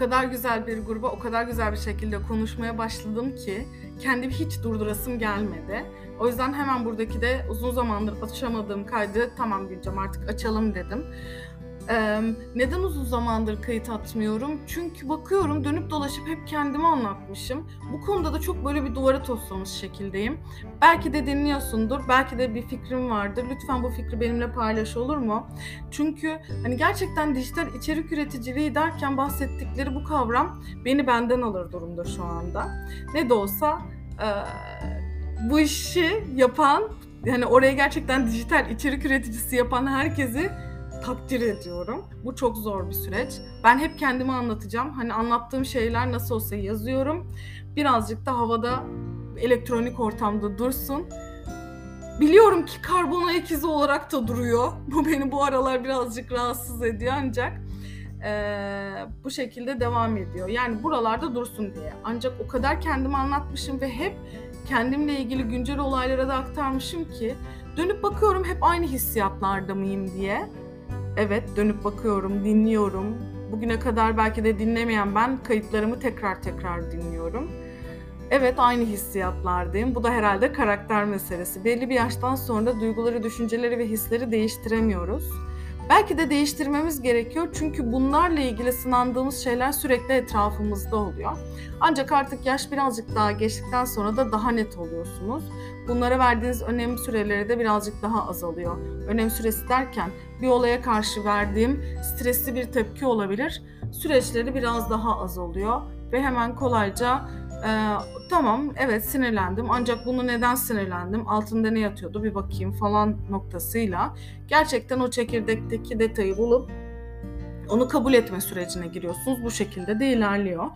kadar güzel bir gruba o kadar güzel bir şekilde konuşmaya başladım ki kendimi hiç durdurasım gelmedi. O yüzden hemen buradaki de uzun zamandır açamadığım kaydı tamam Gülcem artık açalım dedim. Neden uzun zamandır kayıt atmıyorum? Çünkü bakıyorum dönüp dolaşıp hep kendimi anlatmışım. Bu konuda da çok böyle bir duvara toslamış şekildeyim. Belki de dinliyorsundur, belki de bir fikrim vardır. Lütfen bu fikri benimle paylaş olur mu? Çünkü hani gerçekten dijital içerik üreticiliği derken bahsettikleri bu kavram beni benden alır durumda şu anda. Ne de olsa e, bu işi yapan, yani oraya gerçekten dijital içerik üreticisi yapan herkesi takdir ediyorum. Bu çok zor bir süreç. Ben hep kendimi anlatacağım. Hani anlattığım şeyler nasıl olsa yazıyorum. Birazcık da havada elektronik ortamda dursun. Biliyorum ki karbon ayak izi olarak da duruyor. Bu beni bu aralar birazcık rahatsız ediyor ancak ee, bu şekilde devam ediyor. Yani buralarda dursun diye. Ancak o kadar kendimi anlatmışım ve hep kendimle ilgili güncel olaylara da aktarmışım ki dönüp bakıyorum hep aynı hissiyatlarda mıyım diye. Evet dönüp bakıyorum, dinliyorum. Bugüne kadar belki de dinlemeyen ben kayıtlarımı tekrar tekrar dinliyorum. Evet aynı hissiyatlardayım. Bu da herhalde karakter meselesi. Belli bir yaştan sonra duyguları, düşünceleri ve hisleri değiştiremiyoruz. Belki de değiştirmemiz gerekiyor çünkü bunlarla ilgili sınandığımız şeyler sürekli etrafımızda oluyor. Ancak artık yaş birazcık daha geçtikten sonra da daha net oluyorsunuz. Bunlara verdiğiniz önem süreleri de birazcık daha azalıyor. Önem süresi derken bir olaya karşı verdiğim stresli bir tepki olabilir. Süreçleri biraz daha az oluyor ve hemen kolayca e, tamam evet sinirlendim ancak bunu neden sinirlendim altında ne yatıyordu bir bakayım falan noktasıyla gerçekten o çekirdekteki detayı bulup onu kabul etme sürecine giriyorsunuz. Bu şekilde de ilerliyor.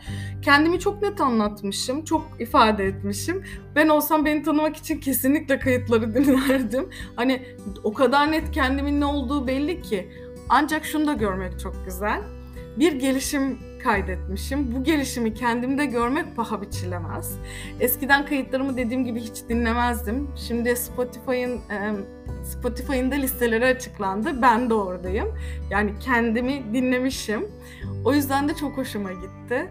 Kendimi çok net anlatmışım, çok ifade etmişim. Ben olsam beni tanımak için kesinlikle kayıtları dinlerdim. Hani o kadar net kendimin ne olduğu belli ki. Ancak şunu da görmek çok güzel. Bir gelişim kaydetmişim. Bu gelişimi kendimde görmek paha biçilemez. Eskiden kayıtlarımı dediğim gibi hiç dinlemezdim. Şimdi Spotify'ın Spotify'ın da listeleri açıklandı. Ben de oradayım. Yani kendimi dinlemişim. O yüzden de çok hoşuma gitti.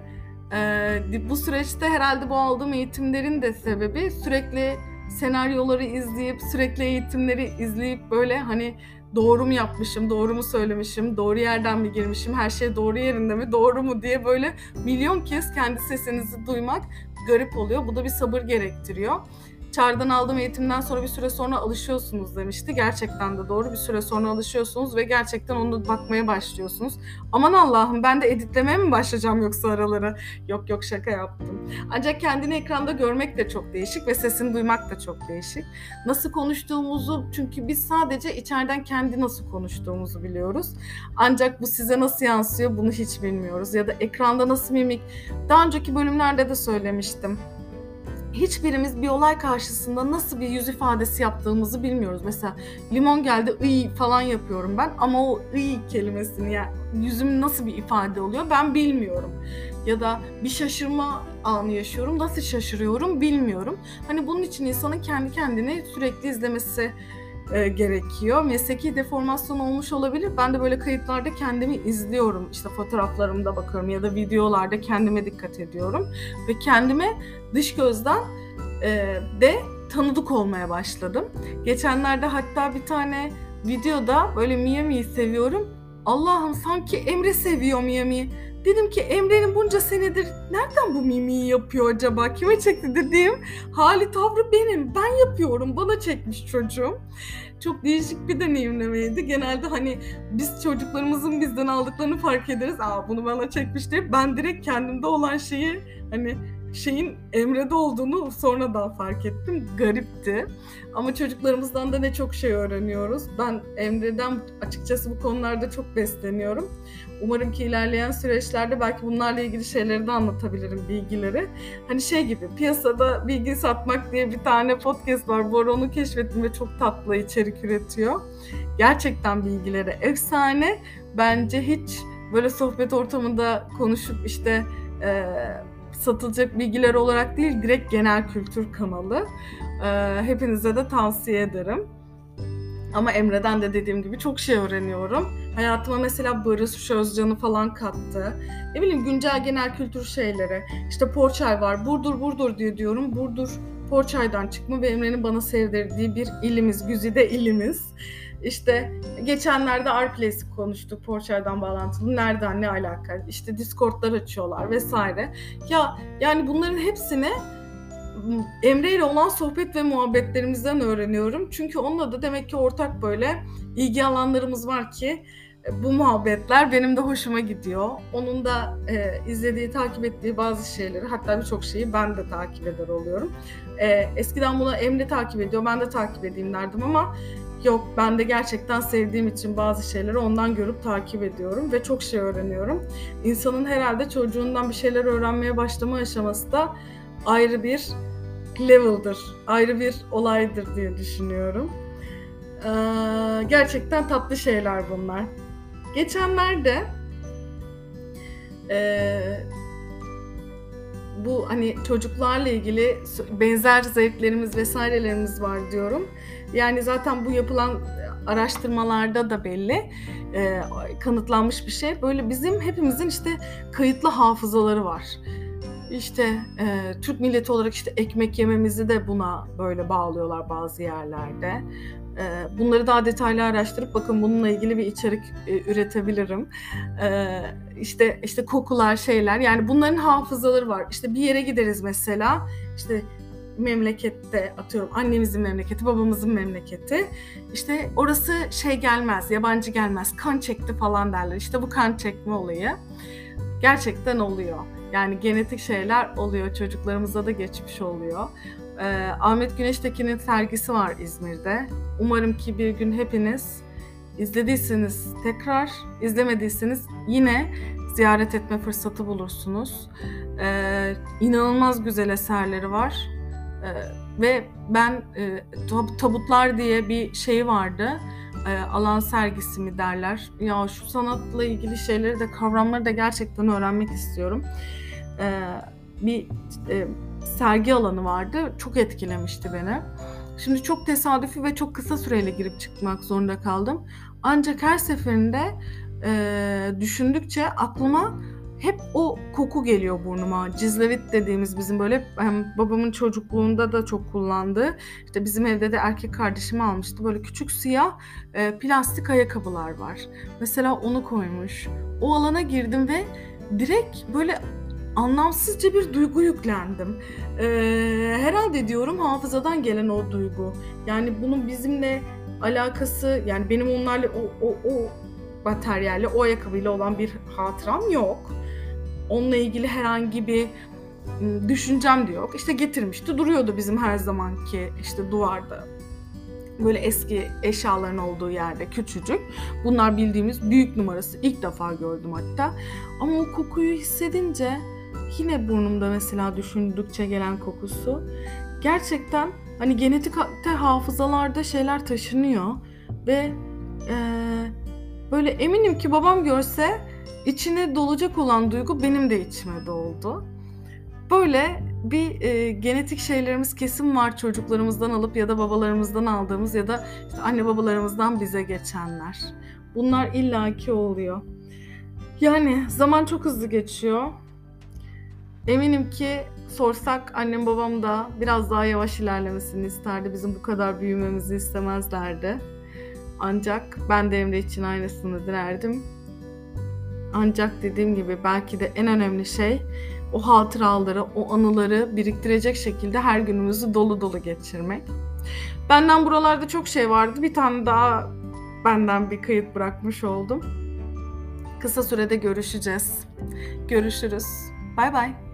Bu süreçte herhalde bu aldığım eğitimlerin de sebebi sürekli senaryoları izleyip sürekli eğitimleri izleyip böyle hani doğru mu yapmışım, doğru mu söylemişim, doğru yerden mi girmişim, her şey doğru yerinde mi, doğru mu diye böyle milyon kez kendi sesinizi duymak garip oluyor. Bu da bir sabır gerektiriyor. Çağrı'dan aldığım eğitimden sonra bir süre sonra alışıyorsunuz demişti. Gerçekten de doğru bir süre sonra alışıyorsunuz ve gerçekten onu bakmaya başlıyorsunuz. Aman Allah'ım ben de editlemeye mi başlayacağım yoksa araları? Yok yok şaka yaptım. Ancak kendini ekranda görmek de çok değişik ve sesini duymak da çok değişik. Nasıl konuştuğumuzu çünkü biz sadece içeriden kendi nasıl konuştuğumuzu biliyoruz. Ancak bu size nasıl yansıyor bunu hiç bilmiyoruz. Ya da ekranda nasıl mimik. Daha önceki bölümlerde de söylemiştim hiçbirimiz bir olay karşısında nasıl bir yüz ifadesi yaptığımızı bilmiyoruz. Mesela limon geldi ıy falan yapıyorum ben ama o ıy kelimesini yani yüzüm nasıl bir ifade oluyor ben bilmiyorum. Ya da bir şaşırma anı yaşıyorum nasıl şaşırıyorum bilmiyorum. Hani bunun için insanın kendi kendini sürekli izlemesi e, gerekiyor. Mesleki deformasyon olmuş olabilir. Ben de böyle kayıtlarda kendimi izliyorum. İşte fotoğraflarımda bakıyorum ya da videolarda kendime dikkat ediyorum. Ve kendime dış gözden e, de tanıdık olmaya başladım. Geçenlerde hatta bir tane videoda böyle Miami'yi seviyorum. Allah'ım sanki Emre seviyor Miami'yi. Dedim ki Emre'nin bunca senedir nereden bu mimiği yapıyor acaba? Kime çekti dediğim hali tavrı benim. Ben yapıyorum. Bana çekmiş çocuğum. Çok değişik bir deneyimlemeydi. Genelde hani biz çocuklarımızın bizden aldıklarını fark ederiz. Aa bunu bana çekmiş diye. Ben direkt kendimde olan şeyi hani şeyin Emre'de olduğunu sonradan fark ettim. Garipti. Ama çocuklarımızdan da ne çok şey öğreniyoruz. Ben Emre'den açıkçası bu konularda çok besleniyorum. Umarım ki ilerleyen süreçlerde belki bunlarla ilgili şeyleri de anlatabilirim, bilgileri. Hani şey gibi piyasada bilgi satmak diye bir tane podcast var. Bu ara onu keşfettim ve çok tatlı içerik üretiyor. Gerçekten bilgileri efsane. Bence hiç böyle sohbet ortamında konuşup işte e, satılacak bilgiler olarak değil direkt genel kültür kanalı. E, hepinize de tavsiye ederim. Ama Emre'den de dediğim gibi çok şey öğreniyorum. Hayatıma mesela Barış Özcan'ı falan kattı. Ne bileyim güncel genel kültür şeyleri. İşte Porçay var. Burdur Burdur diye diyorum. Burdur Porçay'dan çıkma ve Emre'nin bana sevdirdiği bir ilimiz. Güzide ilimiz. İşte geçenlerde Arplace'i konuştuk Porçay'dan bağlantılı. Nereden ne alaka? İşte Discord'lar açıyorlar vesaire. Ya yani bunların hepsini Emre ile olan sohbet ve muhabbetlerimizden öğreniyorum. Çünkü onunla da demek ki ortak böyle ilgi alanlarımız var ki e, bu muhabbetler benim de hoşuma gidiyor. Onun da e, izlediği, takip ettiği bazı şeyleri hatta birçok şeyi ben de takip eder oluyorum. E, eskiden bunu Emre takip ediyor, ben de takip edeyim derdim ama yok ben de gerçekten sevdiğim için bazı şeyleri ondan görüp takip ediyorum ve çok şey öğreniyorum. İnsanın herhalde çocuğundan bir şeyler öğrenmeye başlama aşaması da ayrı bir level'dır, ayrı bir olaydır diye düşünüyorum. Ee, gerçekten tatlı şeyler bunlar. Geçenlerde e, bu hani çocuklarla ilgili benzer zevklerimiz vesairelerimiz var diyorum. Yani zaten bu yapılan araştırmalarda da belli e, kanıtlanmış bir şey. Böyle bizim hepimizin işte kayıtlı hafızaları var. İşte e, Türk milleti olarak işte ekmek yememizi de buna böyle bağlıyorlar bazı yerlerde. E, bunları daha detaylı araştırıp bakın bununla ilgili bir içerik e, üretebilirim. E, işte işte kokular, şeyler yani bunların hafızaları var. İşte bir yere gideriz mesela işte memlekette atıyorum annemizin memleketi, babamızın memleketi. İşte orası şey gelmez, yabancı gelmez, kan çekti falan derler. İşte bu kan çekme olayı gerçekten oluyor. Yani genetik şeyler oluyor. Çocuklarımıza da geçmiş oluyor. Ee, Ahmet Güneştekin'in sergisi var İzmir'de. Umarım ki bir gün hepiniz izlediyseniz tekrar, izlemediyseniz yine ziyaret etme fırsatı bulursunuz. Ee, inanılmaz güzel eserleri var. Ee, ve ben e, tabutlar diye bir şey vardı. E, alan sergisi mi derler. Ya şu sanatla ilgili şeyleri de kavramları da gerçekten öğrenmek istiyorum e, bir e, sergi alanı vardı. Çok etkilemişti beni. Şimdi çok tesadüfi ve çok kısa süreyle girip çıkmak zorunda kaldım. Ancak her seferinde e, düşündükçe aklıma hep o koku geliyor burnuma. Cizlevit dediğimiz bizim böyle hem babamın çocukluğunda da çok kullandığı. İşte bizim evde de erkek kardeşim almıştı. Böyle küçük siyah e, plastik ayakkabılar var. Mesela onu koymuş. O alana girdim ve direkt böyle anlamsızca bir duygu yüklendim. Ee, herhalde diyorum hafızadan gelen o duygu. Yani bunun bizimle alakası yani benim onlarla o, o, o materyalle o ayakkabıyla olan bir hatıram yok. Onunla ilgili herhangi bir ıı, düşüncem de yok. İşte getirmişti duruyordu bizim her zamanki işte duvarda böyle eski eşyaların olduğu yerde küçücük. Bunlar bildiğimiz büyük numarası. İlk defa gördüm hatta. Ama o kokuyu hissedince yine burnumda mesela düşündükçe gelen kokusu. Gerçekten hani genetik hafızalarda şeyler taşınıyor ve e, böyle eminim ki babam görse içine dolacak olan duygu benim de içime doldu. Böyle bir e, genetik şeylerimiz kesin var çocuklarımızdan alıp ya da babalarımızdan aldığımız ya da işte anne babalarımızdan bize geçenler. Bunlar illaki oluyor. Yani zaman çok hızlı geçiyor. Eminim ki sorsak annem babam da biraz daha yavaş ilerlemesini isterdi. Bizim bu kadar büyümemizi istemezlerdi. Ancak ben de Emre için aynısını dilerdim. Ancak dediğim gibi belki de en önemli şey o hatıraları, o anıları biriktirecek şekilde her günümüzü dolu dolu geçirmek. Benden buralarda çok şey vardı. Bir tane daha benden bir kayıt bırakmış oldum. Kısa sürede görüşeceğiz. Görüşürüz. Bay bay.